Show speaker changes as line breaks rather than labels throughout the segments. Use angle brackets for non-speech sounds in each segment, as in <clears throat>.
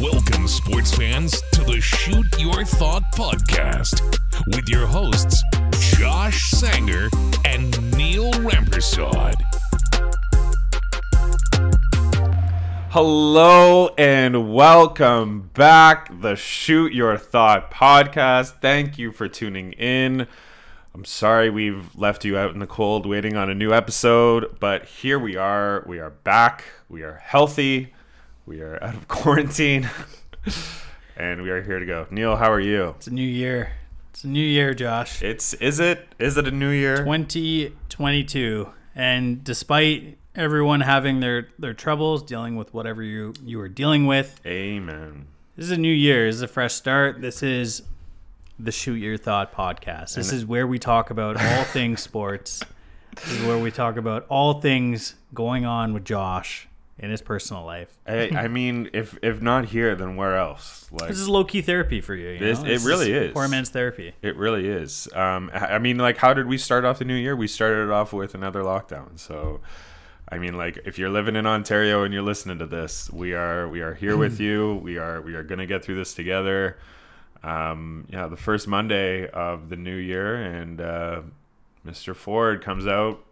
Welcome, sports fans, to the Shoot Your Thought podcast with your hosts, Josh Sanger and Neil Rampersad.
Hello and welcome back the Shoot Your Thought podcast. Thank you for tuning in. I'm sorry we've left you out in the cold waiting on a new episode, but here we are. We are back. We are healthy. We are out of <laughs> quarantine. and we are here to go. Neil, how are you?
It's a new year. It's a new year, Josh.
It's is it is it a new year?
2022. And despite everyone having their their troubles dealing with whatever you you are dealing with,
Amen.
this is a new year. This is a fresh start. This is the Shoot Your Thought podcast. This is where we talk about all things sports. This is where we talk about all things going on with Josh in his personal life.
I, I <laughs> mean, if if not here, then where else? Like
This is low key therapy for you. you
This-
know?
it really is.
Poor man's therapy.
It really is. Um, I I mean, like, how did we start off the new year? We started it off with another lockdown. So, I mean, like, if you're living in Ontario and you're listening to this, we are we are here with <laughs> you. We are we are gonna get through this together. Um, yeah, the first Monday of the new year, and uh, Mr. Ford comes out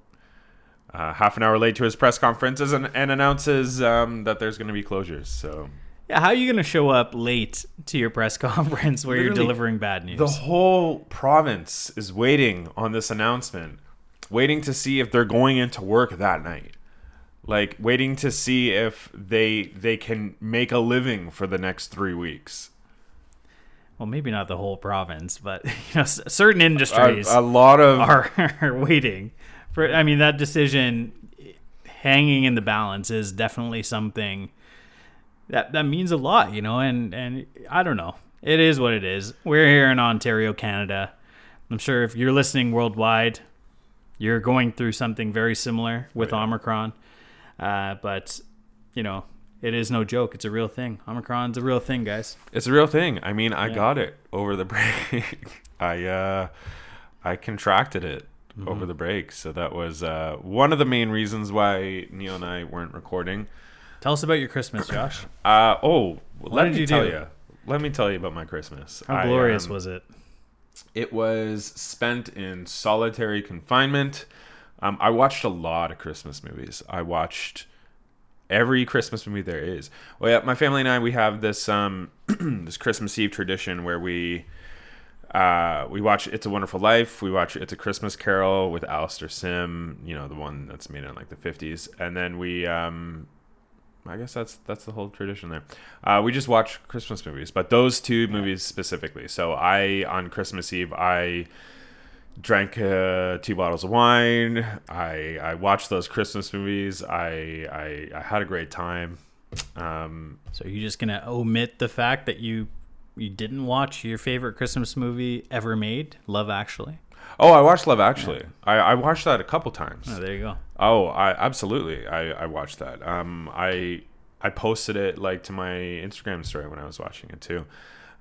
uh, half an hour late to his press conferences and, and announces um, that there's going to be closures. So
Yeah, how are you going to show up late to your press <laughs> conference where you're delivering bad news?
The whole province is waiting on this announcement, waiting to see if they're going into work that night. Like waiting to see if they they can make a living for the next 3 weeks.
well, maybe not the whole province, but <laughs> you know, certain
A,
industries
a lot of <laughs>
are, are waiting for. I mean, that decision hanging in the balance is definitely something that that means a lot, you know. And and I don't know, it is what it is. We're here in Ontario, Canada. I'm sure if you're listening worldwide, you're going through something very similar with
yeah.
Omicron. Uh, but you know, it is no joke. It's a real thing. Omicron's a real thing, guys.
It's a real thing. I mean, I got it over the break. <laughs> I uh I contracted it over the break. So that was uh one of the main reasons why Neil and I weren't recording.
Tell us about your Christmas, Josh. <clears throat>
Uh oh, let
did
me
you
tell
do?
you. Let me tell you about my Christmas.
How
I,
glorious
um,
was it?
It was spent in solitary confinement. Um, I watched a lot of Christmas movies. I watched every Christmas movie there is. Well, yeah, my family and I we have this um <clears throat> this Christmas Eve tradition where we uh we watch It's a Wonderful Life. We watch It's a Christmas Carol with Alastair Sim. You know the one that's made in like the fifties, and then we um I guess that's that's the whole tradition there. Uh, we just watch Christmas movies, but those two movies specifically. So I on Christmas Eve I drank uh, two bottles of wine. I I watched those Christmas movies. I I, I had a great time. Um,
So you're just gonna omit the fact that you you didn't watch your favorite Christmas movie ever made, Love Actually?
oh, I watched Love Actually. I, I watched that a couple times.
Oh, there you go.
Oh, I absolutely. I, I watched that. Um, I I posted it like to my Instagram story when I was watching it too,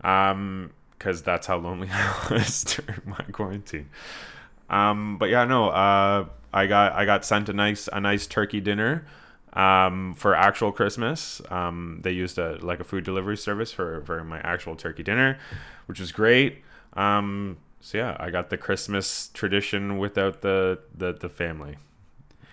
um, because that's how lonely <laughs> I was during my quarantine. Um, but yeah, no. Uh, I got I got sent a nice a nice turkey dinner. Um, for actual Christmas, um, they used a like a food delivery service for for my actual turkey dinner, which was great. Um, so yeah, I got the Christmas tradition without the the, the family.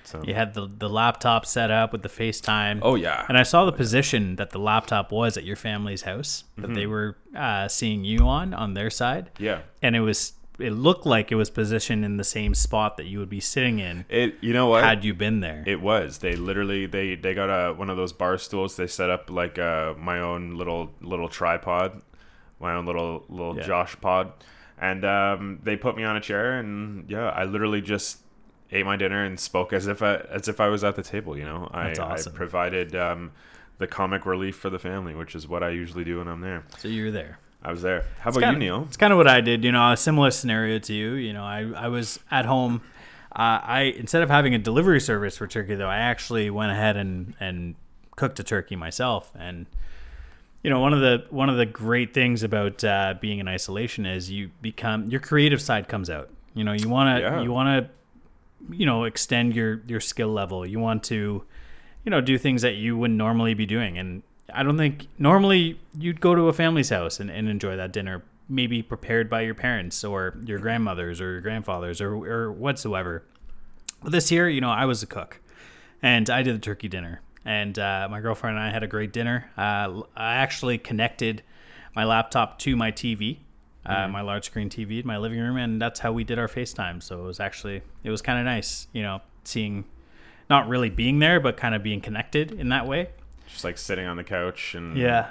So
You had the the laptop set up with the FaceTime.
Oh yeah.
And I saw the position that the laptop was at your family's house that
Mm-hmm.
they were uh, seeing you on on their side,
yeah.
and it was it looked like it was positioned in the same spot that you would be sitting in
It you know what?
had you been there.
it was. They literally they they got a one of those bar stools. They set up like uh my own little little tripod, my own little little
Yeah.
Josh pod, and um they put me on a chair and yeah, I literally just ate my dinner and spoke as if I as if I was at the table. You know, I
That's awesome.
I provided um the comic relief for the family, which is what I usually do when I'm there.
so you were there.
I was there. How about
kinda,
you, Neil?
It's kind of what I did. You know, a similar scenario to you. You know, I, I was at home. Uh, I instead of having a delivery service for turkey, though, I actually went ahead and and cooked a turkey myself. And you know, one of the one of the great things about uh, being in isolation is you become your creative side comes out. You know, you want to
Yeah.
you want to you know extend your your skill level. You want to you know do things that you wouldn't normally be doing and I don't think normally you'd go to a family's house and, and enjoy that dinner, maybe prepared by your parents or your grandmothers or your grandfathers or, or whatsoever. But this year, you know, I was a cook and I did the turkey dinner. And uh, my girlfriend and I had a great dinner. Uh, I actually connected my laptop to my TV, uh, my large screen TV in my living room, and that's how we did our FaceTime. So it was actually it was kind of nice, you know, seeing, not really being there, but kind of being connected in that way.
Just like sitting on the couch and
Yeah,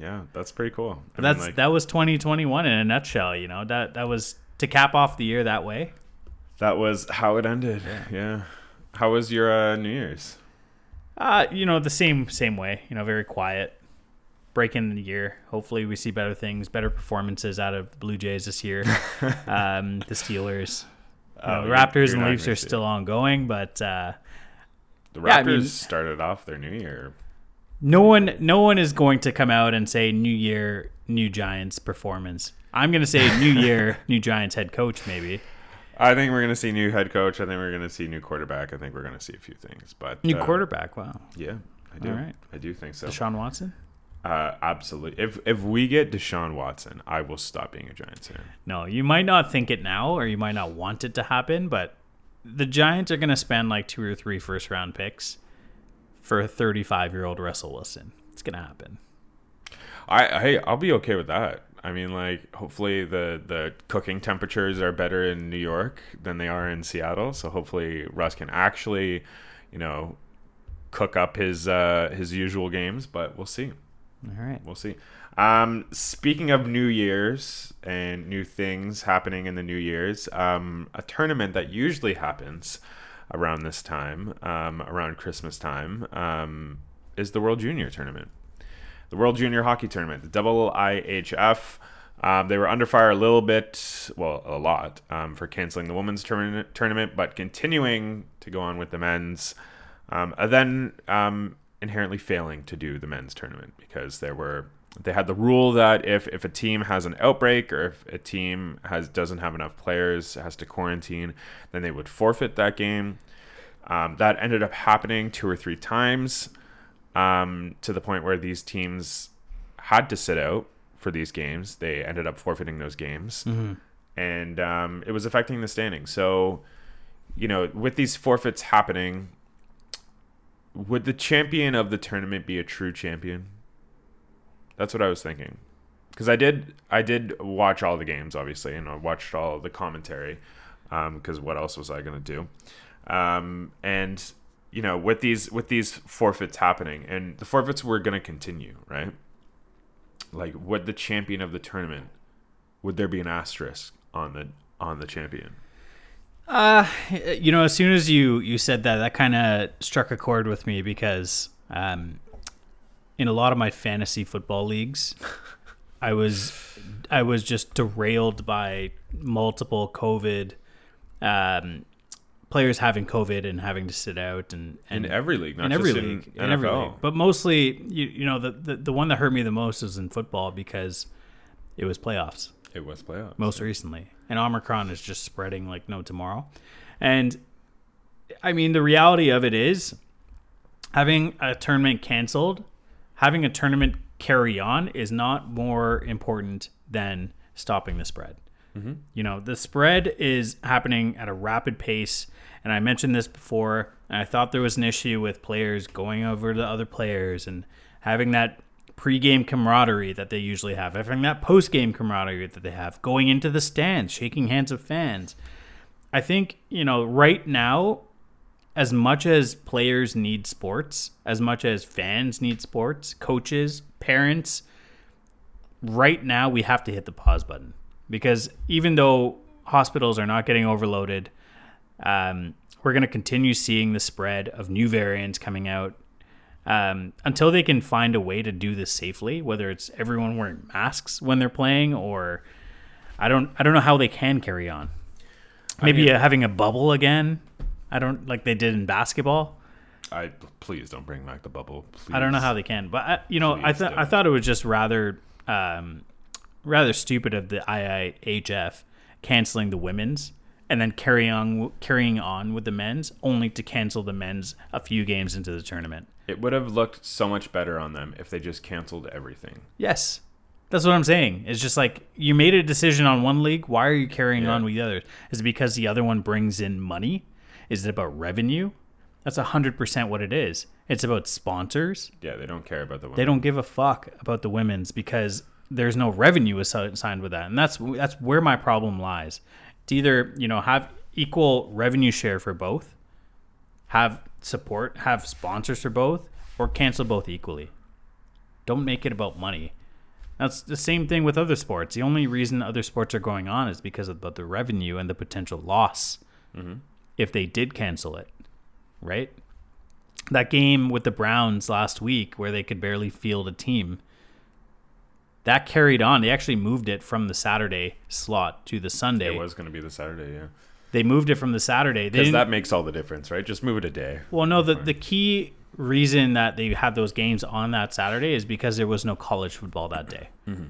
yeah, that's pretty cool. I
that's
mean, like,
that was 2021 in a nutshell. You know that that was to cap off the year that way.
that was how it ended. Yeah. How was your uh, New Year's?
Uh, you know, the same same way. You know, very quiet. Break in the year. Hopefully, we see better things, better performances out of the Blue Jays this year. <laughs> um, the Steelers, You know,
Oh,
the Raptors and Leafs are still ongoing, but uh,
The
Yeah, I
Raptors
mean-
started off their New Year.
No one no one is going to come out and say New Year, New Giants performance. I'm gonna say New Year, <laughs> New Giants head coach maybe.
I think we're gonna see new head coach. I think we're gonna see new quarterback. I think we're gonna see a few things. But
New
uh,
quarterback. Wow,
Yeah, I do.
All right.
I do think so.
Deshaun Watson.
Uh, absolutely. If if we get Deshaun Watson, I will stop being a Giants fan.
No, you might not think it now, or you might not want it to happen, but the Giants are going to spend like two or three first round picks for a 35 year old Russell Wilson. It's to happen.
I hey, I'll be okay with that. I mean, like, hopefully the the cooking temperatures are better in New York than they are in Seattle. So hopefully Russ can actually, you know, cook up his uh, his usual games. But we'll see.
All right.
We'll see. Um, speaking of New Year's and new things happening in the New Year's, um, a tournament that usually happens around this time, um, around Christmas time, um, is the World Junior Tournament. The World Junior Hockey Tournament, the double IHF. Um, they were under fire a little bit, well, a lot, um, for canceling the women's tournament, tournament, but continuing to go on with the men's. Um, and then um, inherently failing to do the men's tournament because there were they had the rule that if, if a team has an outbreak or if a team has doesn't have enough players has to quarantine then they would forfeit that game. Um, that ended up happening two or three times um, to the point where these teams had to sit out for these games. They ended up forfeiting those games. And um, it was affecting the standings. So you know with these forfeits happening would the champion of the tournament be a true champion? That's what I was thinking. Because I did, I did watch all the games, obviously, and I watched all the commentary. Because what else was I gonna do? Um, and you know, with these with these forfeits happening, and the forfeits were gonna continue, right? Like, would the champion of the tournament? Would there be an asterisk on the on the champion?
Uh, you know, as soon as you you said that, that kind of struck a chord with me because um, in a lot of my fantasy football leagues, <laughs> I was I was just derailed by multiple COVID um, players having COVID and having to sit out and and
In every league, not
in every league,
in,
in every league. But mostly, you you know, the, the the one that hurt me the most was in football because it was playoffs
It was playoffs.
most recently, and Omicron is just spreading like no tomorrow. And I mean, the reality of it is having a tournament canceled, having a tournament carry on is not more important than stopping the spread. Mm-hmm. You know, the spread is happening at a rapid pace. And I mentioned this before, and I thought there was an issue with players going over to other players and having that pre-game camaraderie that they usually have, having that post-game camaraderie that they have, going into the stands, shaking hands with fans. I think, you know, right now, as much as players need sports, as much as fans need sports, coaches, parents, right now we have to hit the pause button because even though hospitals are not getting overloaded, um, we're going to continue seeing the spread of new variants coming out um, until they can find a way to do this safely. Whether it's everyone wearing masks when they're playing, or I don't, I don't know how they can carry on. Maybe
mean-
uh, having a bubble again. I don't like they did in basketball.
I please don't bring back the bubble. Please.
I don't know how they can, but I, you know, I thought I thought it was just rather, um, rather stupid of the IIHF canceling the women's and then carry on carrying on with the men's, only to cancel the men's a few games into the tournament.
It would have looked so much better on them if they just canceled everything.
Yes. That's what I'm saying. It's just like you made a decision on one league. Why are you carrying
Yeah.
on with the others? Is it because the other one brings in money? Is it about revenue? That's 100% what it is. It's about sponsors.
Yeah, they don't care about the women.
They don't give a fuck about the women's because there's no revenue assi- assigned with that. And that's that's where my problem lies. It's either, you know, have equal revenue share for both, have support, have sponsors for both, or cancel both equally. Don't make it about money. That's the same thing with other sports. The only reason other sports are going on is because of about the revenue and the potential loss mm-hmm. If they did cancel it, right? That game with the Browns last week where they could barely field a team, that carried on. They actually moved it from the Saturday slot to the Sunday.
It was going to be the Saturday, yeah.
They moved it from the Saturday.
Because that makes all the difference, right? Just move it a day.
well, no, the, the key reason that they had those games on that Saturday is because there was no college football that day. Mm-hmm.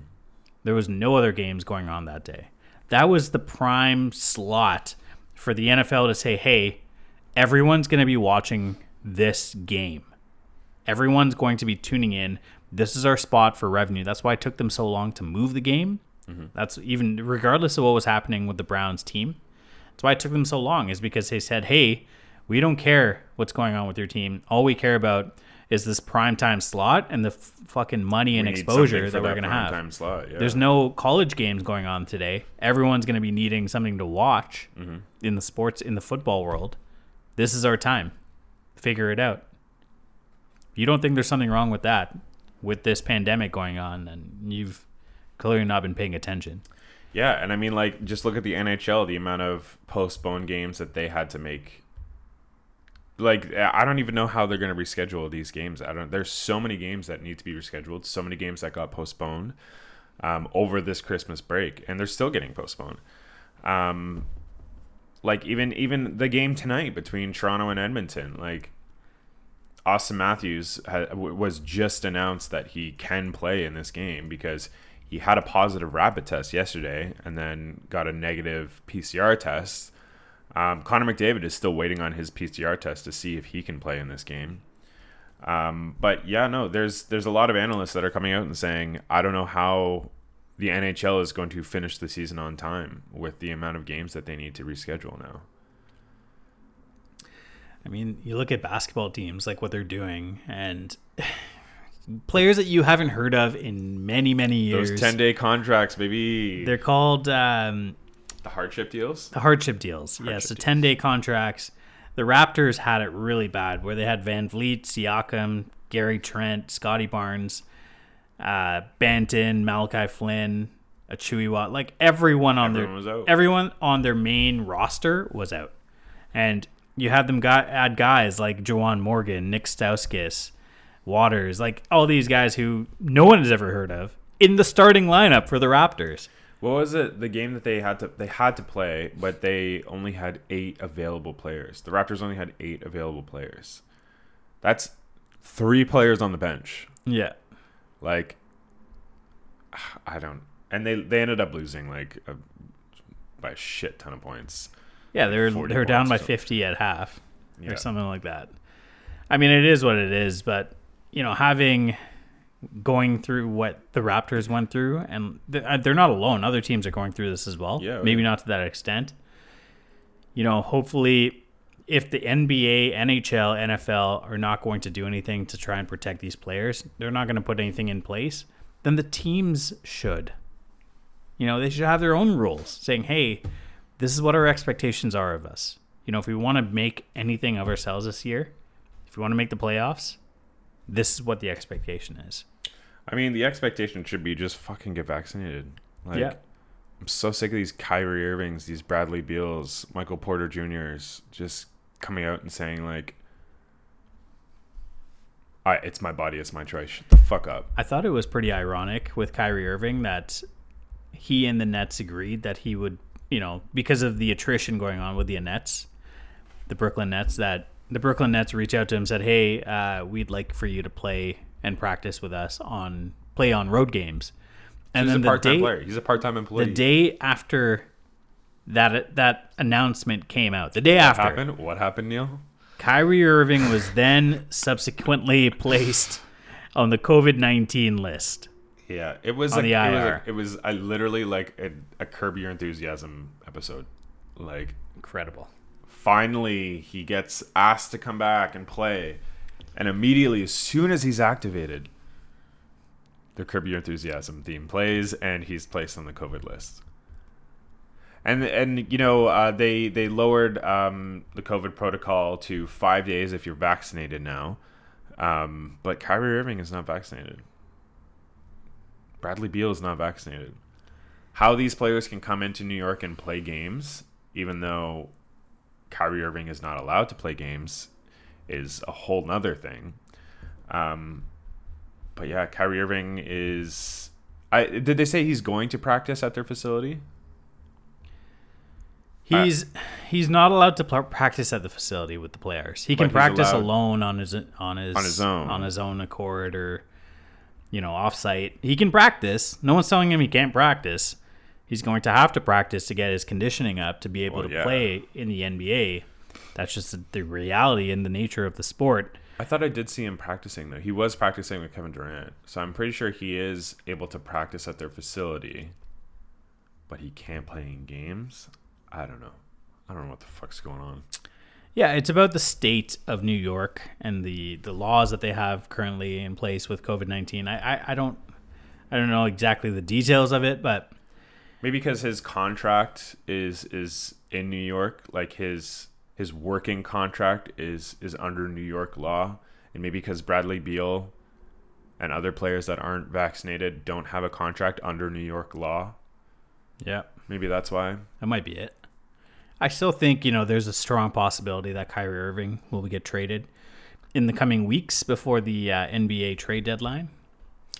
There was no other games going on that day. That was the prime slot for the NFL to say, hey, everyone's going to be watching this game. Everyone's going to be tuning in. This is our spot for revenue. That's why it took them so long to move the game. That's even regardless of what was happening with the Browns team. That's why it took them so long, is because they said, hey, we don't care what's going on with your team. All we care about is this primetime slot and the f- fucking money and exposure
for
that we're going to have.
Time slot, yeah.
There's no college games going on today. Everyone's going to be needing something to watch
Mm-hmm.
In the sports, in the football world. This is our time. Figure it out. You don't think there's something wrong with that, with this pandemic going on, then you've clearly not been paying attention.
Yeah, and I mean, like, just look at the NHL, the amount of postponed games that they had to make. Like, I don't even know how they're going to reschedule these games. I don't. There's so many games that need to be rescheduled. So many games that got postponed um, over this Christmas break, and they're still getting postponed. Um, like even even the game tonight between Toronto and Edmonton, like Auston Matthews ha- was just announced that he can play in this game because he had a positive rapid test yesterday and then got a negative PCR test. Um, Connor McDavid is still waiting on his PCR test to see if he can play in this game. Um, but yeah, no, there's there's a lot of analysts that are coming out and saying I don't know how the NHL is going to finish the season on time with the amount of games that they need to reschedule now.
I mean, you look at basketball teams, like what they're doing, and <sighs> players that you haven't heard of in many, many years.
Those ten day contracts, baby.
They're called um,
the hardship deals.
the hardship deals. yes,
Hardship
the 10 day contracts. The Raptors had it really bad where they had VanVleet, Siakam, Gary Trent, Scottie Barnes, uh, Banton, Malachi Flynn, Achiuwa. Like everyone on
Everyone
their everyone on their main roster was out. And you had them got, add guys like Juwan Morgan, Nick Stauskas, Waters, like all these guys who no one has ever heard of in the starting lineup for the Raptors.
What was it? The game that they had to they had to play, but they only had eight available players. The Raptors only had eight available players. That's three players on the bench.
Yeah.
Like, I don't. And they they ended up losing like a, by a shit ton of points.
Yeah, they're
40
they're down by 50 at half
Yeah.
or something like that. I mean, it is what it is, but you know, having going through what the Raptors went through and uh, they're not alone. Other teams are going through this as well.
Yeah,
Maybe
yeah.
not to that extent. You know, hopefully if the NBA, NHL, NFL are not going to do anything to try and protect these players, they're not going to put anything in place, then the teams should. You know, they should have their own rules saying, hey, this is what our expectations are of us. You know, if we want to make anything of ourselves this year, if we want to make the playoffs, this is what the expectation is.
I mean, the expectation should be just fucking get vaccinated. Like,
Yeah.
I'm so sick of these Kyrie Irvings, these Bradley Beals, Michael Porter Juniors, just coming out and saying like, "I, it's my body, it's my choice." Shut the fuck up.
I thought it was pretty ironic with Kyrie Irving that he and the Nets agreed that he would, you know, because of the attrition going on with the Nets, the Brooklyn Nets, that the Brooklyn Nets reached out to him and said, "Hey, uh, we'd like for you to play and practice with us on play on road games." And
He's a
then the
part-time
day,
player. He's a part-time employee.
the day after that that announcement came out the day after.
happened? What happened, Neil?
Kyrie Irving was then subsequently <laughs> placed on the COVID nineteen list.
Yeah, it was
On
like,
the
it was,
IR.
like- it was I literally like a, a Curb Your Enthusiasm episode. Like
Incredible.
finally he gets asked to come back and play, and immediately as soon as he's activated, the Curb Your Enthusiasm theme plays, and he's placed on the COVID list. And and you know uh, they they lowered um, the COVID protocol to five days if you're vaccinated now, um, but Kyrie Irving is not vaccinated. Bradley Beal is not vaccinated. How these players can come into New York and play games, even though Kyrie Irving is not allowed to play games, is a whole nother thing. Um, but yeah, Kyrie Irving is. I did they say he's going to practice at their facility?
He's he's not allowed to pl- practice at the facility with the players. He can practice alone on his on his
On his own.
on his own accord or you know offsite. He can practice. No one's telling him he can't practice. He's going to have to practice to get his conditioning up to be able
Well,
to
yeah.
play in the NBA. That's just the reality and the nature of the sport.
I thought I did see him practicing though. He was practicing with Kevin Durant, so I'm pretty sure he is able to practice at their facility. But he can't play in games. I don't know. I don't know what the fuck's going on.
Yeah, it's about the state of New York and the, the laws that they have currently in place with COVID nineteen. I, I, I don't I don't know exactly the details of it, but
Maybe because his contract is is in New York, like his his working contract is is under New York law, and maybe because Bradley Beal and other players that aren't vaccinated don't have a contract under New York law.
yeah,
Maybe that's why.
that might be it. I still think you know there's a strong possibility that Kyrie Irving will get traded in the coming weeks before the uh, NBA trade deadline.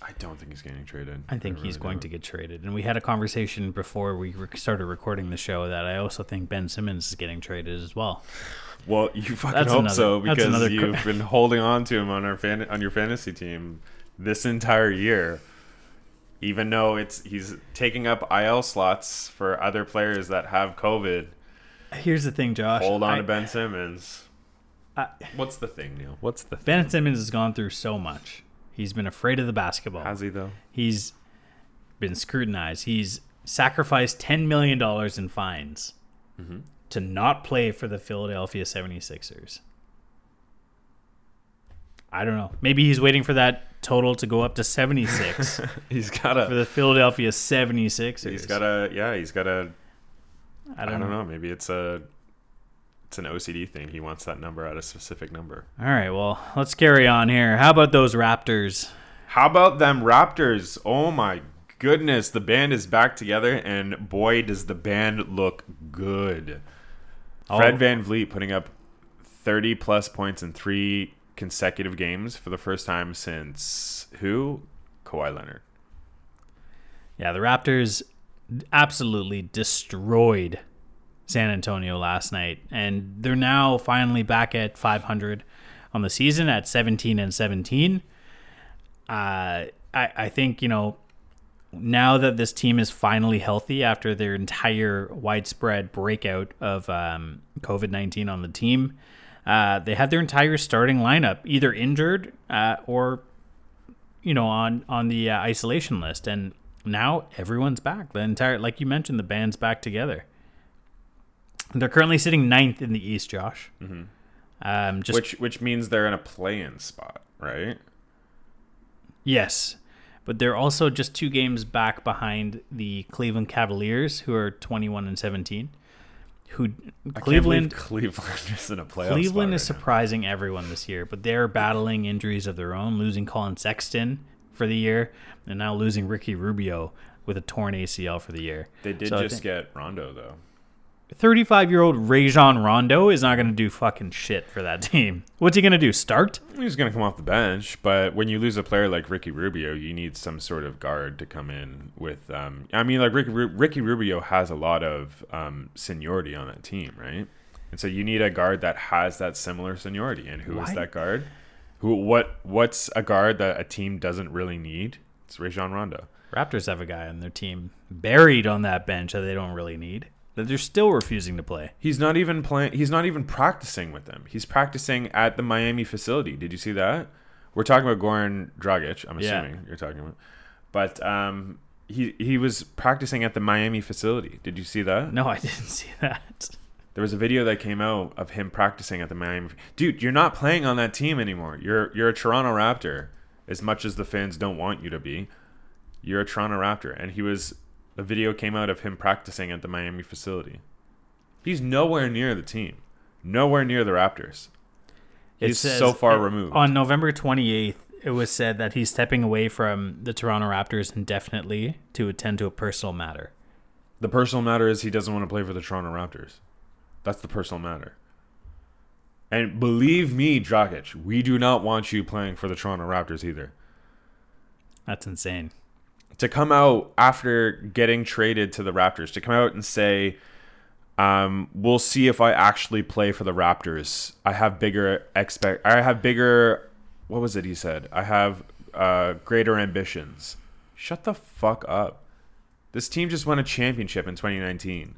I don't think he's getting traded.
I think he's
really
going
don't.
to get traded. And we had a conversation before we re- started recording the show that I also think Ben Simmons is getting traded as well.
Well, you fucking
That's
hope
another-
so because you've been holding on to him on our fan on your fantasy team this entire year. Even though it's he's taking up IL slots for other players that have COVID.
Here's the thing, Josh.
Hold on
I-
to Ben Simmons.
I-
What's the thing, Neil? What's the thing?
Ben Simmons has gone through so much. He's been afraid of the basketball.
Has he though?
He's been scrutinized. He's sacrificed $10 million in fines
Mm-hmm.
to not play for the Philadelphia 76ers. I don't know. Maybe he's waiting for that total to go up to 76. <laughs>
he's gotta.
For the Philadelphia 76ers.
He's gotta. Yeah, he's gotta.
I
I
don't,
don't
know.
know. Maybe it's a. It's an OCD thing. He wants that number at a specific number.
All right, well, let's carry on here. How about those Raptors?
How about them Raptors? Oh my goodness, the band is back together, and boy, does the band look good. Oh. Fred
Oh.
VanVleet putting up 30 plus points in three consecutive games for the first time since who? Kawhi Leonard.
Yeah, the Raptors absolutely destroyed San Antonio last night, and they're now finally back at 500 on the season at 17 and 17. Uh, I I think you know now that this team is finally healthy after their entire widespread breakout of um, COVID 19 on the team. Uh, they had their entire starting lineup either injured uh, or you know on on the uh, isolation list and now everyone's back the entire like you mentioned the band's back together they're currently sitting ninth in the east josh mm-hmm. um just
Which which means they're in a play-in spot, right?
yes but they're also just two games back behind the cleveland cavaliers who are 21 and 17 who cleveland
Cleveland <laughs> is in a playoff
Cleveland is
right now.
surprising everyone this year, but they're battling injuries of their own, losing Collin Sexton for the year, and now losing Ricky Rubio with a torn ACL for the year.
They did
So
just get Rondo though.
35 year old Rajon Rondo is not going to do fucking shit for that team. What's he going to do? Start?
He's going to come off the bench, but when you lose a player like Ricky Rubio, you need some sort of guard to come in with. Um, I mean, like Ricky, Ricky Rubio has a lot of um, seniority on that team, right? And so you need a guard that has that similar seniority. And who is
Why-
that guard? Who? What? What's a guard that a team doesn't really need? It's Rajon Rondo.
Raptors have a guy on their team buried on that bench that they don't really need. that they're still refusing to play.
He's not even playing. He's not even practicing with them. He's practicing at the Miami facility. Did you see that? We're talking about Goran Dragic. I'm
Yeah.
assuming you're talking about, but um, he he was practicing at the Miami facility. Did you see that?
No, I <laughs> didn't see that.
There was a video that came out of him practicing at the Miami. Dude, you're not playing on that team anymore. You're you're a Toronto Raptor. As much as the fans don't want you to be, you're a Toronto Raptor. And he was. A video came out of him practicing at the Miami facility. He's nowhere near the team. Nowhere near the Raptors. He's
says-
so far
it-
removed.
On November 28th, it was said that he's stepping away from the Toronto Raptors indefinitely to attend to a personal matter.
The personal matter is he doesn't want to play for the Toronto Raptors. That's the personal matter. And believe me, Dragic, we do not want you playing for the Toronto Raptors either.
That's insane.
To come out after getting traded to the Raptors, to come out and say, um, we'll see if I actually play for the Raptors. I have bigger expect. I have bigger. What was it he said? I have uh, greater ambitions. Shut the fuck up. This team just won a championship in 2019.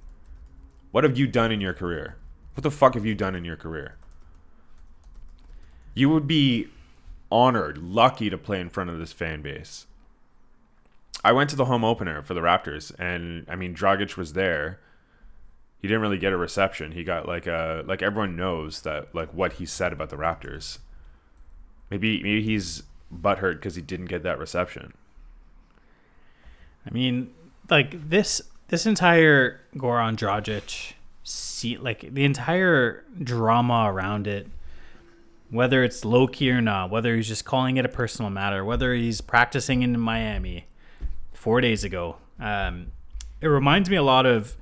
What have you done in your career? What the fuck have you done in your career? You would be honored, lucky to play in front of this fan base. I went to the home opener for the Raptors, and I mean, Dragic was there. He didn't really get a reception. He got like a like everyone knows that like what he said about the Raptors. Maybe maybe he's butthurt because he didn't get that reception.
I mean, like this this entire Goran Dragic see like the entire drama around it, whether it's low key or not, whether he's just calling it a personal matter, whether he's practicing in Miami four days ago. Um, it reminds me a lot of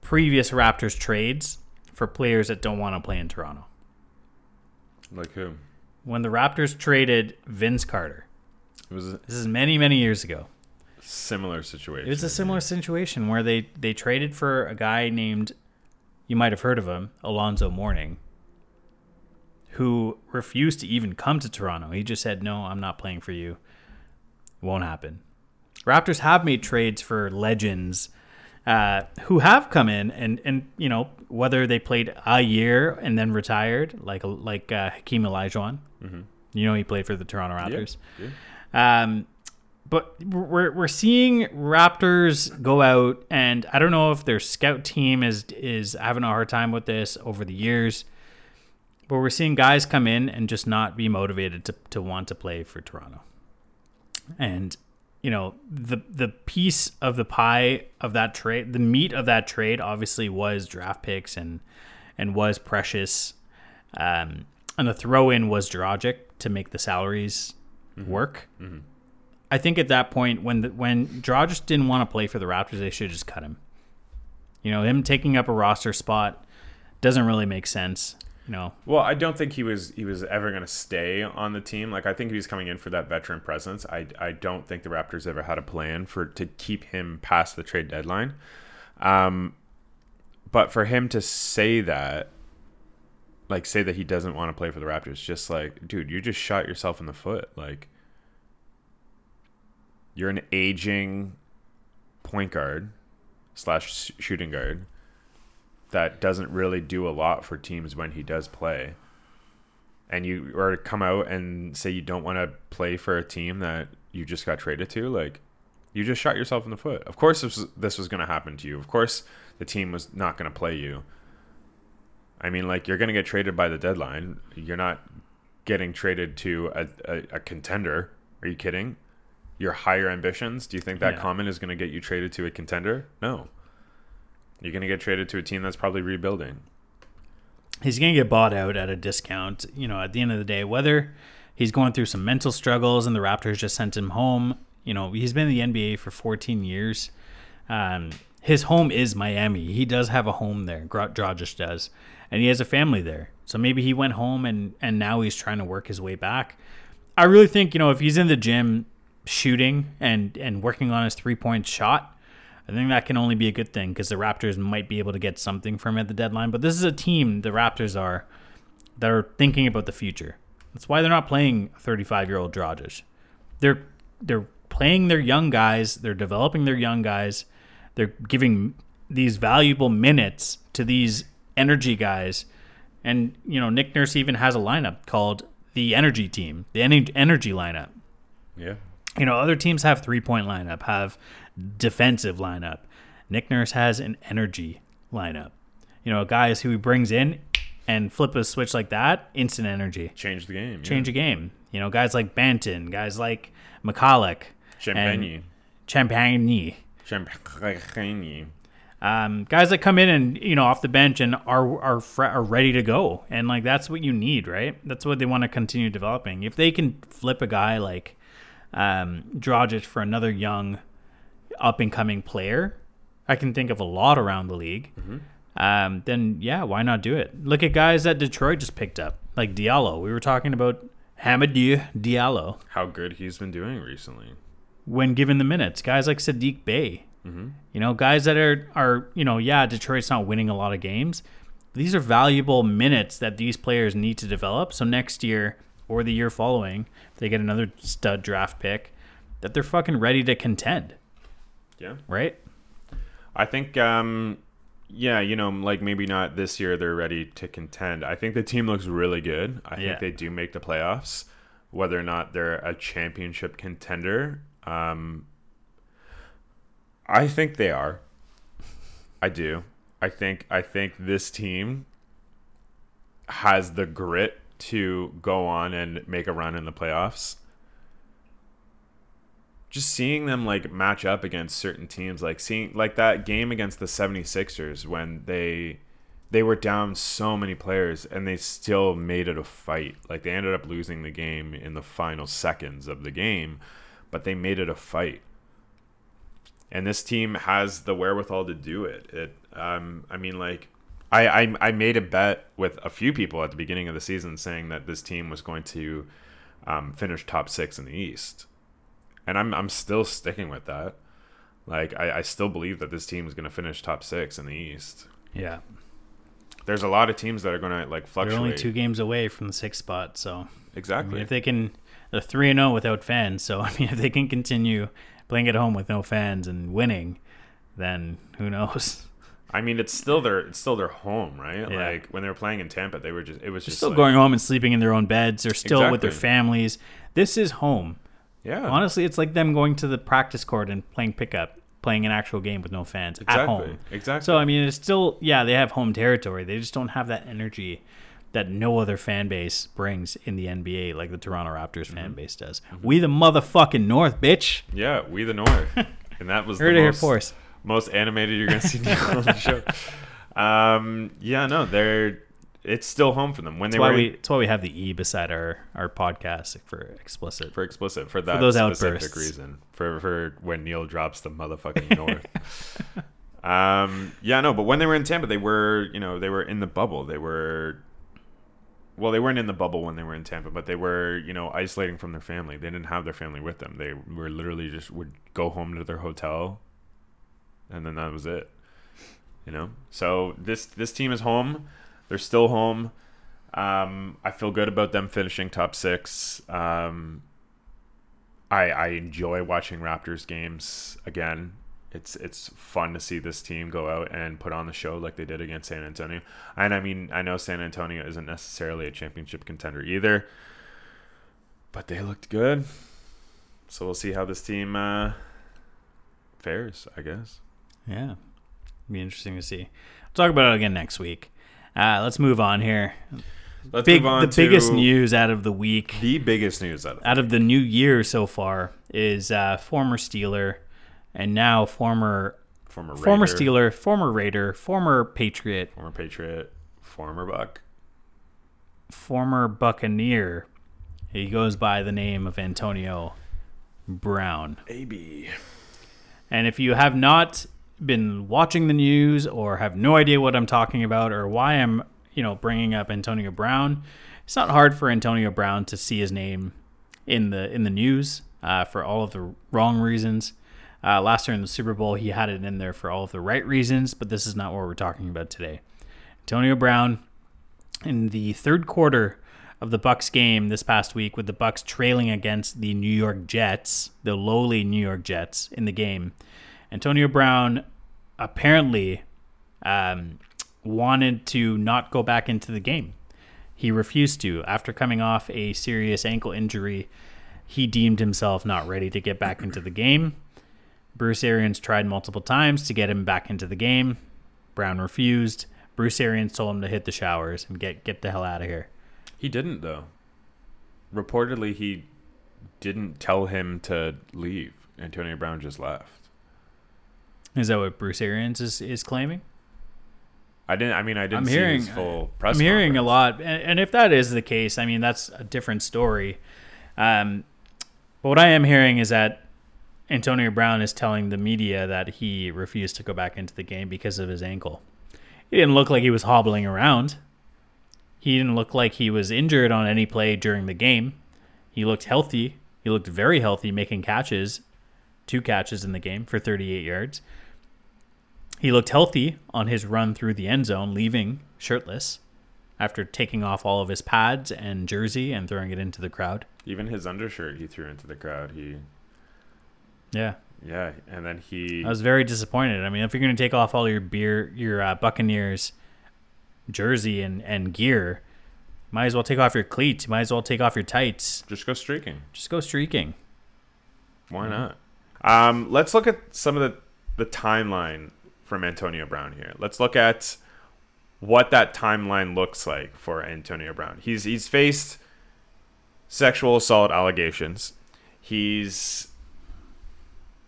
previous Raptors trades for players that don't want to play in Toronto.
Like who?
When the Raptors traded Vince Carter,
It was
this is many, many years ago.
Similar situation.
It was a similar situation where they they traded for a guy named you might have heard of him, Alonzo Mourning, who refused to even come to Toronto. He just said, "No, I'm not playing for you. Won't happen." Raptors have made trades for legends uh, who have come in and and you know whether they played a year and then retired, like like uh, Hakeem Olajuwon. You know, he played for the Toronto Raptors.
yeah.
Um, but we're we're seeing Raptors go out, and I don't know if their scout team is is having a hard time with this over the years. But we're seeing guys come in and just not be motivated to, to want to play for Toronto. And you know the the piece of the pie of that trade, the meat of that trade, obviously was draft picks and and was precious. Um, and the throw in was Dragic to make the salaries work. I think at that point, when the, when Dragic didn't want to play for the Raptors, they should just cut him. You know, him taking up a roster spot doesn't really make sense. You know,
Well, I don't think he was he was ever going to stay on the team. Like I think he was coming in for that veteran presence. I I don't think the Raptors ever had a plan for to keep him past the trade deadline. Um, but for him to say that, like say that he doesn't want to play for the Raptors, just like dude, you just shot yourself in the foot. Like you're an aging point guard slash shooting guard that doesn't really do a lot for teams when he does play. And you or come out and say you don't want to play for a team that you just got traded to, like you just shot yourself in the foot. Of course this was, this was going to happen to you. Of course the team was not going to play you. I mean, like you're going to get traded by the deadline. You're not getting traded to a, a, a contender. Are you kidding? Your higher ambitions. Do you think that
Yeah.
comment is going to get you traded to a contender? No. You're going to get traded to a team that's probably rebuilding.
he's going to get bought out at a discount. You know, at the end of the day, whether he's going through some mental struggles and the Raptors just sent him home, you know, he's been in the NBA for 14 years. Um, his home is Miami. He does have a home there. Dragic does, and he has a family there. So maybe he went home and and now he's trying to work his way back. I really think you know if he's in the gym shooting and and working on his three point shot, I think that can only be a good thing because the Raptors might be able to get something from at the deadline. But this is a team, the Raptors are, that are thinking about the future. That's why they're not playing 35 year old Dragic. They're they're playing their young guys. They're developing their young guys. They're giving these valuable minutes to these energy guys. And, you know, Nick Nurse even has a lineup called the energy team, the energy lineup.
Yeah.
You know, other teams have three point lineup, have defensive lineup. Nick Nurse has an energy lineup. You know, guys who he brings in and flip a switch like that, instant energy.
Change the game.
Change a game. You know, guys like Banton, guys like McCulloch,
Champagnie.
Champagnie.
Champagnie.
Um, guys that come in and you know off the bench and are are fre- are ready to go, and like that's what you need, right? That's what they want to continue developing. If they can flip a guy like um, Dragic for another young, up and coming player, I can think of a lot around the league. Um, then yeah, why not do it? Look at guys that Detroit just picked up, like Diallo. We were talking about Hamidou Diallo
How good he's been doing recently.
when given the minutes. Guys like Saddiq Bey, you know, guys that are are you know, yeah, Detroit's not winning a lot of games. These are valuable minutes that these players need to develop. So next year or the year following, if they get another stud draft pick, that they're fucking ready to contend,
Yeah.
right?
I think, um, yeah, you know, like maybe not this year they're ready to contend. I think the team looks really good. I
Yeah.
think they do make the playoffs. Whether or not they're a championship contender, um, I think they are. I do. I think I think this team has the grit to go on and make a run in the playoffs. Just seeing them like match up against certain teams like seeing like that game against the 76ers when they they were down so many players and they still made it a fight. Like they ended up losing the game in the final seconds of the game but they made it a fight. And this team has the wherewithal to do it. It um i mean like I, I I made a bet with a few people at the beginning of the season saying that this team was going to um, finish top six in the East and I'm I'm still sticking with that. Like I, I still believe that this team is going to finish top six in the East.
Yeah.
There's a lot of teams that are going to like fluctuate.
They're only two games away from the sixth spot, so I
exactly.
mean, if they can, they're three and zero without fans. So <laughs> I mean, if they can continue playing at home with no fans and winning, then who knows?
I mean, it's still their it's still their home, right?
Yeah.
Like when they were playing in Tampa, they were just it was
They're
just
still
like-
going home and sleeping in their own beds. They're still with their families. This is home.
Yeah,
Honestly, it's like them going to the practice court and playing pickup, playing an actual game with no fans at home.
exactly.
So I mean, it's still yeah, they have home territory. They just don't have that energy that no other fan base brings in the NBA, like the Toronto Raptors
Mm-hmm.
fan base does. We the motherfucking North, bitch.
yeah, we the North, <laughs> and that was
Heard
the
it here
most. Most animated you're gonna see <laughs> Neil on the show. Um, yeah, no, they're it's still home for them when
That's
they
why
were
we. That's why we have the E beside our our podcast for explicit.
for explicit for that for
those
specific
outbursts.
reason for for when Neil drops the motherfucking north. <laughs> um, yeah, no, but when they were in Tampa, they were you know they were in the bubble. They were well, they weren't in the bubble when they were in Tampa, but they were you know isolating from their family. They didn't have their family with them. They were literally just would go home to their hotel, and then that was it. You know, so this this team is home. They're still home. Um, I feel good about them finishing top six. Um, I I enjoy watching Raptors games again. It's it's fun to see this team go out and put on the show like they did against San Antonio. And I mean, I know San Antonio isn't necessarily a championship contender either, but they looked good. So we'll see how this team uh, fares. I guess.
Yeah, be interesting to see. We'll talk about it again next week. Uh, let's move on here.
Let's
Big,
move on
the biggest news out of the week,
The biggest news out of
out of the new year so far, is uh, former Steeler and now former
former
former Steeler, former Raider, former Patriot,
former Patriot, former Buck.
former Buccaneer. He goes by the name of Antonio Brown.
AB.
And if you have not been watching the news or have no idea what I'm talking about or why I'm, you know, bringing up Antonio Brown, it's not hard for Antonio Brown to see his name in the in the news uh, for all of the wrong reasons. Uh, last year in the Super Bowl, he had it in there for all of the right reasons, but this is not what we're talking about today. Antonio Brown in the third quarter of the Bucks game this past week with the Bucks trailing against the New York Jets, the lowly New York Jets in the game. Antonio Brown apparently um, wanted to not go back into the game. He refused to. After coming off a serious ankle injury, he deemed himself not ready to get back into the game. Bruce Arians tried multiple times to get him back into the game. Brown refused. Bruce Arians told him to hit the showers and get get the hell out of here.
He didn't though. Reportedly, he didn't tell him to leave. Antonio Brown just left.
Is that what Bruce Arians is, is claiming?
I didn't. I mean, I didn't
I'm
see
hearing
his full press.
I'm hearing a lot, and, and if that is the case, I mean that's a different story. Um, but what I am hearing is that Antonio Brown is telling the media that he refused to go back into the game because of his ankle. He didn't look like he was hobbling around. He didn't look like he was injured on any play during the game. He looked healthy. He looked very healthy, making catches, two catches in the game for 38 yards. He looked healthy on his run through the end zone, leaving shirtless after taking off all of his pads and jersey and throwing it into the crowd.
Even his undershirt, he threw into the crowd. He,
Yeah,
yeah, and then he.
I was very disappointed. I mean, if you're going to take off all your beer, your uh, Buccaneers jersey and, and gear, might as well take off your cleats. Might as well take off your tights.
just go streaking.
Just go streaking.
Why not? Um, let's look at some of the the timeline from Antonio Brown here. Let's look at what that timeline looks like for Antonio Brown. He's he's faced sexual assault allegations. He's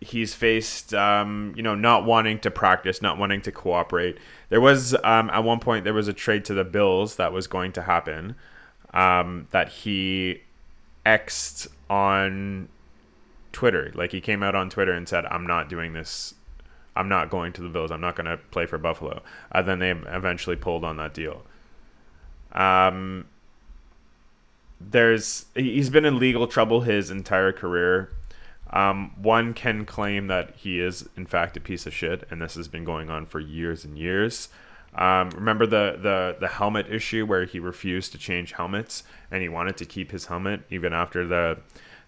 he's faced um, you know not wanting to practice, not wanting to cooperate. There was um, at one point there was a trade to the Bills that was going to happen um, that he xed on Twitter. Like he came out on Twitter and said, "I'm not doing this. I'm not going to the Bills. I'm not going to play for Buffalo." And then they eventually pulled on that deal. Um, there's he's been in legal trouble his entire career. Um, one can claim that he is in fact a piece of shit, and this has been going on for years and years. Um, remember the, the the helmet issue where he refused to change helmets and he wanted to keep his helmet even after the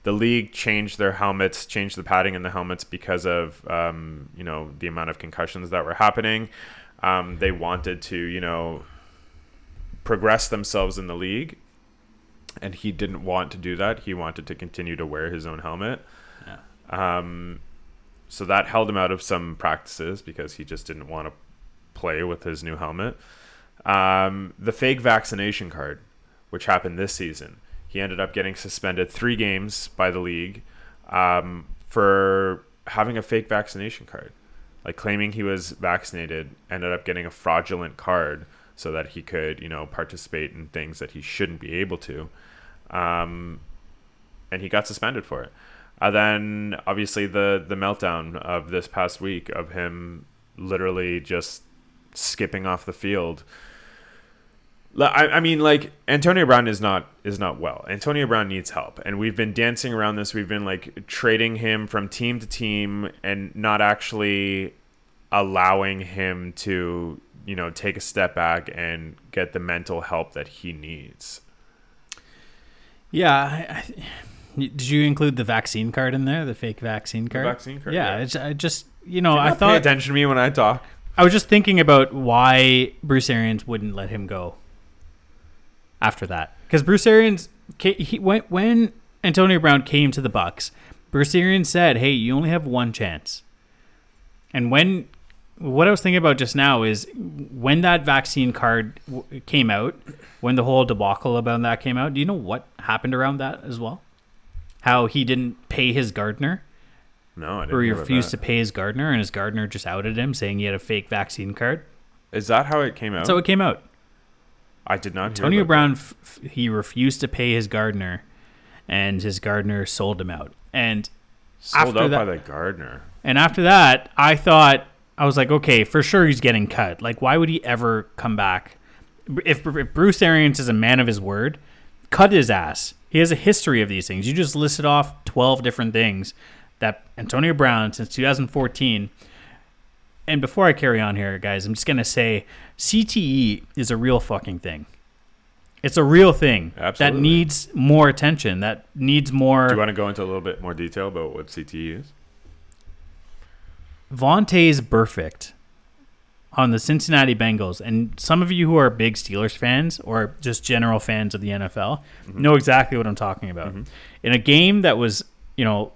the league changed their helmets, changed the padding in the helmets because of um, you know the amount of concussions that were happening. Um, they wanted to you know progress themselves in the league, and he didn't want to do that. He wanted to continue to wear his own helmet. Yeah. Um, so that held him out of some practices because he just didn't want to play with his new helmet. Um, the fake vaccination card, which happened this season, he ended up getting suspended three games by the league um, for having a fake vaccination card, like claiming he was vaccinated. Ended up getting a fraudulent card so that he could, you know, participate in things that he shouldn't be able to, um, and he got suspended for it. And then obviously the the meltdown of this past week of him literally just skipping off the field. I, I mean, like Antonio Brown is not is not well. Antonio Brown needs help, and we've been dancing around this. We've been like trading him from team to team, and not actually allowing him to you know take a step back and get the mental help that he needs.
Yeah. I, I, did you include the vaccine card in there? The fake vaccine card?
vaccine card,
Yeah.
yeah.
It's, I just, you know, I
not pay
thought
attention to me when I talk.
I was just thinking about why Bruce Arians wouldn't let him go after that. Because Bruce Arians, he, when, when Antonio Brown came to the Bucs, Bruce Arians said, "Hey, you only have one chance." And when what I was thinking about just now is when that vaccine card w- came out, when the whole debacle about that came out. Do you know what happened around that as well? How he didn't pay his gardener
No, I didn't.
or he refused to pay his gardener, and his gardener just outed him, saying he had a fake vaccine card.
Is that how it came out?
So it came out.
I did not.
Antonio Brown, f- he refused to pay his gardener, and his gardener sold him out. And
sold out
that-
by the gardener.
and after that, I thought I was like, okay, for sure he's getting cut. Like, why would he ever come back? If, if Bruce Arians is a man of his word, cut his ass. He has a history of these things. You just listed off twelve different things that Antonio Brown since 2014. And before I carry on here, guys, I'm just gonna say CTE is a real fucking thing. It's a real thing
Absolutely.
that needs more attention. That needs more.
Do you want to go into a little bit more detail about what CTE is?
Vontaze Burfict on the Cincinnati Bengals, and some of you who are big Steelers fans or just general fans of the NFL mm-hmm. know exactly what I'm talking about. Mm-hmm. In a game that was, you know,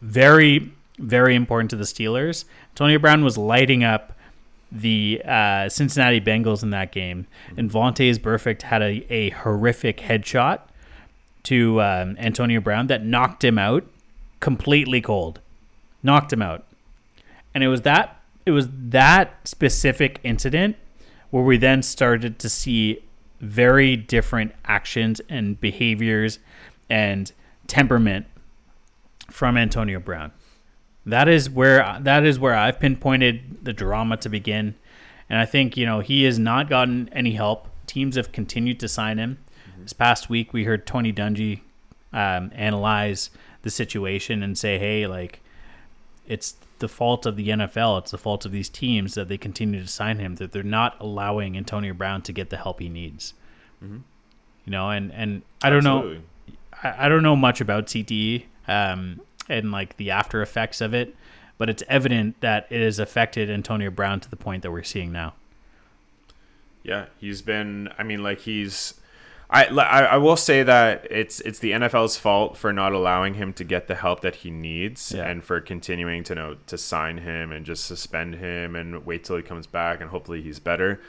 very, very important to the Steelers, Antonio Brown was lighting up the uh, Cincinnati Bengals in that game, and Vontaze Burfict had a, a horrific headshot to um, Antonio Brown that knocked him out completely cold, knocked him out, and it was that it was that specific incident where we then started to see very different actions and behaviors and temperament from Antonio Brown. That is where that is where I've pinpointed the drama to begin, and I think you know he has not gotten any help. Teams have continued to sign him. This past week, we heard Tony Dungy um, analyze the situation and say, "Hey, like it's the fault of the NFL. It's the fault of these teams that they continue to sign him. That they're not allowing Antonio Brown to get the help he needs." You know, and and I don't know. I, I don't know much about CTE um, and like the after effects of it, but it's evident that it has affected Antonio Brown to the point that we're seeing now.
Yeah, he's been. I mean, like he's. I, I I will say that it's it's the NFL's fault for not allowing him to get the help that he needs
Yeah.
and for continuing to know to sign him and just suspend him and wait till he comes back and hopefully he's better.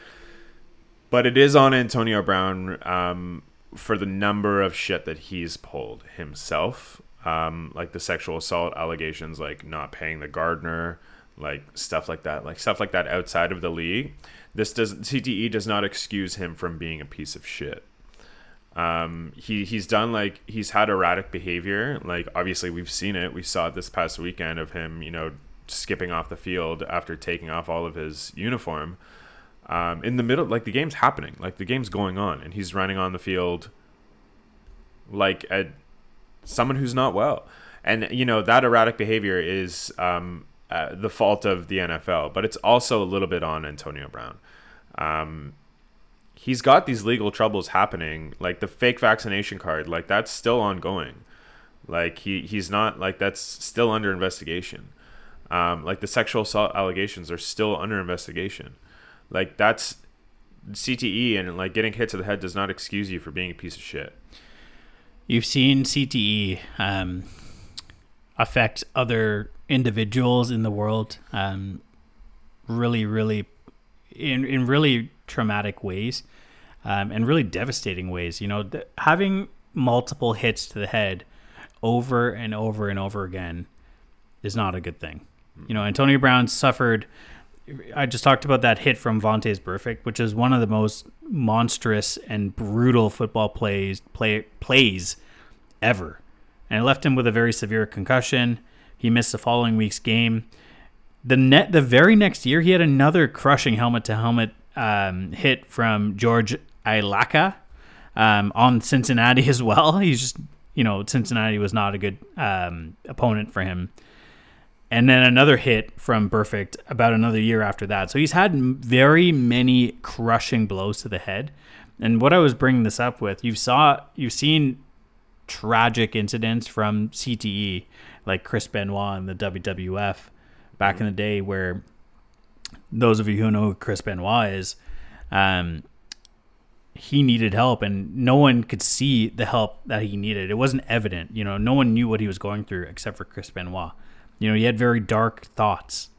But it is on Antonio Brown um, for the number of shit that he's pulled himself, um, like the sexual assault allegations, like not paying the gardener, like stuff like that, like stuff like that outside of the league. This does CTE does not excuse him from being a piece of shit. Um, he he's done like he's had erratic behavior. Like obviously we've seen it. We saw it this past weekend of him, you know, skipping off the field after taking off all of his uniform. Um, in the middle, like the game's happening, like the game's going on, and he's running on the field like a someone who's not well. And you know that erratic behavior is um, uh, the fault of the NFL, but it's also a little bit on Antonio Brown. Um, he's got these legal troubles happening, like the fake vaccination card, like that's still ongoing. Like he he's not like that's still under investigation. Um, like the sexual assault allegations are still under investigation. Like that's CTE and like getting hit to the head does not excuse you for being a piece of shit.
You've seen CTE um, affect other individuals in the world, um, really, really, in in really traumatic ways, um, and really devastating ways. You know, th- having multiple hits to the head over and over and over again is not a good thing. You know, Antonio Brown suffered. I just talked about that hit from Vontaze Burfict, which is one of the most monstrous and brutal football plays play, plays ever, and it left him with a very severe concussion. He missed the following week's game. The net, the very next year, he had another crushing helmet to helmet um, hit from George Iloka um, on Cincinnati <laughs> as well. He's just, you know, Cincinnati was not a good um, opponent for him and then another hit from Burfict about another year after that. So he's had very many crushing blows to the head. And what I was bringing this up with, you've saw you've seen tragic incidents from CTE, like Chris Benoit in the WWF back in the day, where those of you who know who Chris Benoit is, um, he needed help and no one could see the help that he needed. It wasn't evident, you know, no one knew what he was going through except for Chris Benoit. You know, he had very dark thoughts,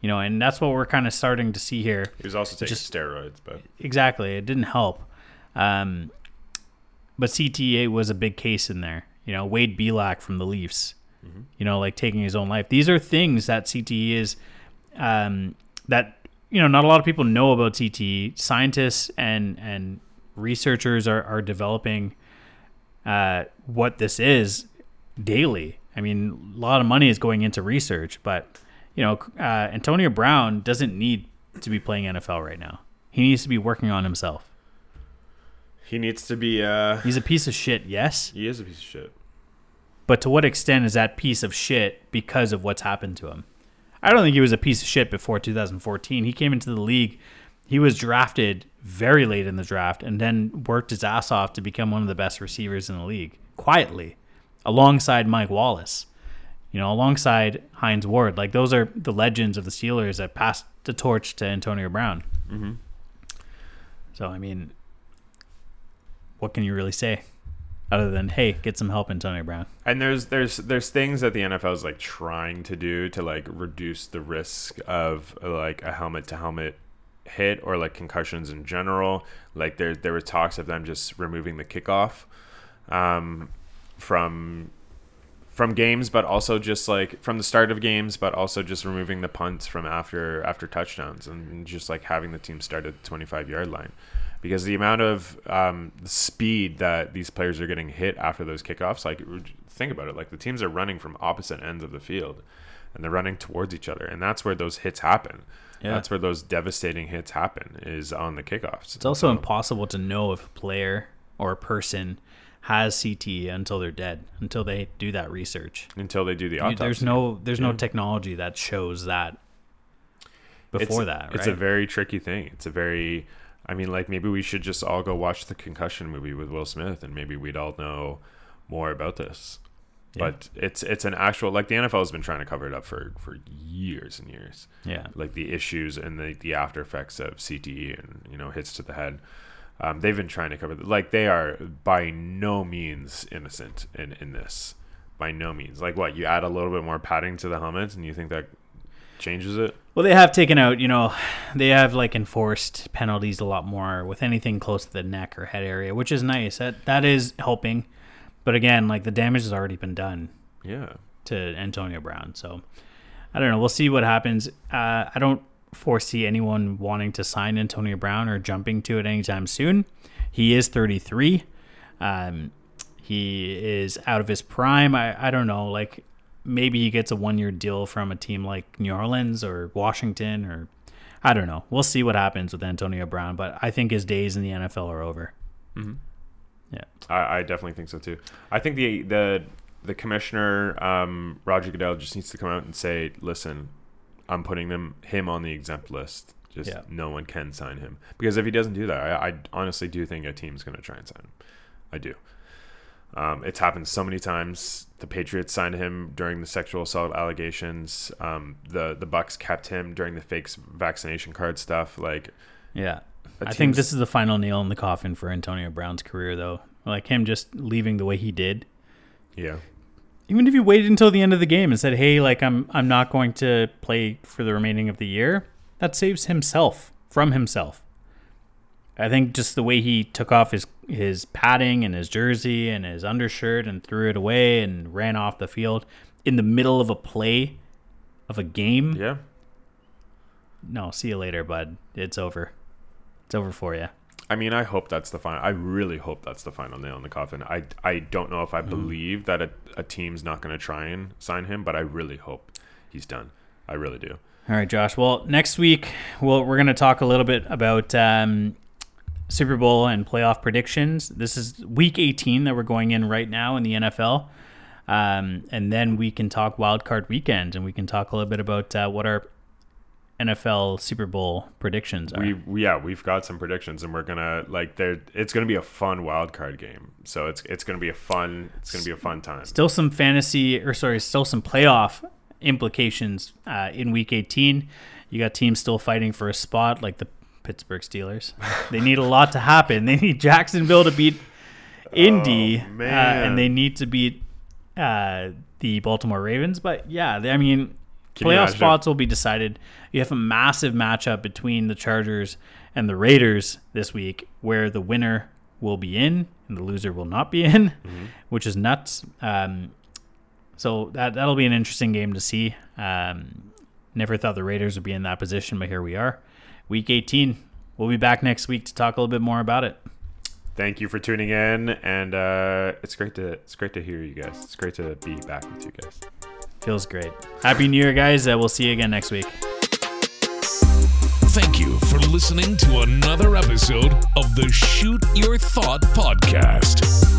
you know, and that's what we're kind of starting to see here.
He was also taking
Just-
steroids, but
Exactly. It didn't help. Um, but CTE was a big case in there. You know, Wade Belak from the Leafs, you know, like taking his own life. These are things that CTE is, um, that, you know, not a lot of people know about CTE. Scientists and, and researchers are, are developing uh, what this is daily. I mean, a lot of money is going into research, but, you know, uh, Antonio Brown doesn't need to be playing NFL right now. He needs to be working on himself.
he needs to be. Uh,
He's a piece of shit, yes,
he is a piece of shit.
but to what extent is that piece of shit because of what's happened to him? I don't think he was a piece of shit before 2014. He came into the league, he was drafted very late in the draft, and then worked his ass off to become one of the best receivers in the league quietly, alongside Mike Wallace. You know, alongside Hines Ward, like those are the legends of the Steelers that passed the torch to Antonio Brown. Mm-hmm. So I mean, what can you really say other than hey, get some help, Antonio Brown?
And there's there's there's things that the NFL is like trying to do to like reduce the risk of like a helmet to helmet hit or like concussions in general. Like there there were talks of them just removing the kickoff um, from from games, but also just like from the start of games, but also just removing the punts from after after touchdowns and just like having the team start at the 25 yard line because the amount of um, speed that these players are getting hit after those kickoffs, like think about it, like the teams are running from opposite ends of the field and they're running towards each other, and that's where those hits happen. Yeah. That's where those devastating hits happen is on the kickoffs.
It's also so, impossible to know if a player or a person has CTE until they're dead, until they do that research.
Until they do the autopsy.
There's no there's yeah. no technology that shows that before
it's,
that, right?
It's a very tricky thing. It's a very I mean like maybe we should just all go watch the concussion movie with Will Smith and maybe we'd all know more about this. Yeah. But it's it's an actual like the NFL has been trying to cover it up for for years and years.
Yeah.
Like the issues and the the after effects of CTE and you know hits to the head. Um, they've been trying to cover like they are by no means innocent in in this. By no means. Like what you add a little bit more padding to the helmet and you think that changes it?
Well, they have taken out, you know, they have like enforced penalties a lot more with anything close to the neck or head area, which is nice. That that is helping. But again, like the damage has already been done.
Yeah.
To Antonio Brown, so I don't know. We'll see what happens. Uh, I don't foresee anyone wanting to sign Antonio Brown or jumping to it anytime soon. He is 33. Um, he is out of his prime. I, I don't know. Like maybe he gets a one year deal from a team like New Orleans or Washington or I don't know. We'll see what happens with Antonio Brown, but I think his days in the NFL are over.
Mm-hmm. Yeah, I, I definitely think so too. I think the the the commissioner um, Roger Goodell just needs to come out and say, "Listen, I'm putting them him on the exempt list. Just yeah. no one can sign him because if he doesn't do that, I, I honestly do think a team's going to try and sign him. I do. Um, it's happened so many times. The Patriots signed him during the sexual assault allegations. Um, the the Bucs kept him during the fake vaccination card stuff. Like,
yeah, I think this is the final nail in the coffin for Antonio Brown's career, though. Like him just leaving the way he did.
Yeah.
Even if you waited until the end of the game and said, "Hey, like I'm I'm not going to play for the remaining of the year," that saves himself from himself. I think just the way he took off his his padding and his jersey and his undershirt and threw it away and ran off the field in the middle of a play of a game.
Yeah.
No, see you later, bud. It's over. It's over for you.
I mean, I hope that's the final. I really hope that's the final nail in the coffin. I, I don't know if I mm. believe that a, a team's not going to try and sign him, but I really hope he's done. I really do.
All right, Josh. Well, next week we'll, we're going to talk a little bit about um, Super Bowl and playoff predictions. This is week 18 that we're going in right now in the NFL. Um, and then we can talk wild card weekend and we can talk a little bit about uh, what our NFL Super Bowl predictions are.
We yeah, we've got some predictions, and we're gonna like there. It's gonna be a fun wild card game. So it's it's gonna be a fun. It's gonna be a fun time.
Still some fantasy, or sorry, still some playoff implications uh, in Week 18. You got teams still fighting for a spot, like the Pittsburgh Steelers. <laughs> they need a lot to happen. They need Jacksonville to beat Indy, oh, uh, and they need to beat uh, the Baltimore Ravens. But yeah, they, I mean can Playoff spots will be decided. You have a massive matchup between the Chargers and the Raiders this week, where the winner will be in and the loser will not be in, mm-hmm. which is nuts. Um, so that that'll be an interesting game to see. Um, never thought the Raiders would be in that position, but here we are. Week 18. We'll be back next week to talk a little bit more about it.
Thank you for tuning in, and uh, it's great to it's great to hear you guys. It's great to be back with you guys.
Feels great. Happy New Year, guys. Uh, we'll see you again next week.
Thank you for listening to another episode of the Shoot Your Thought podcast.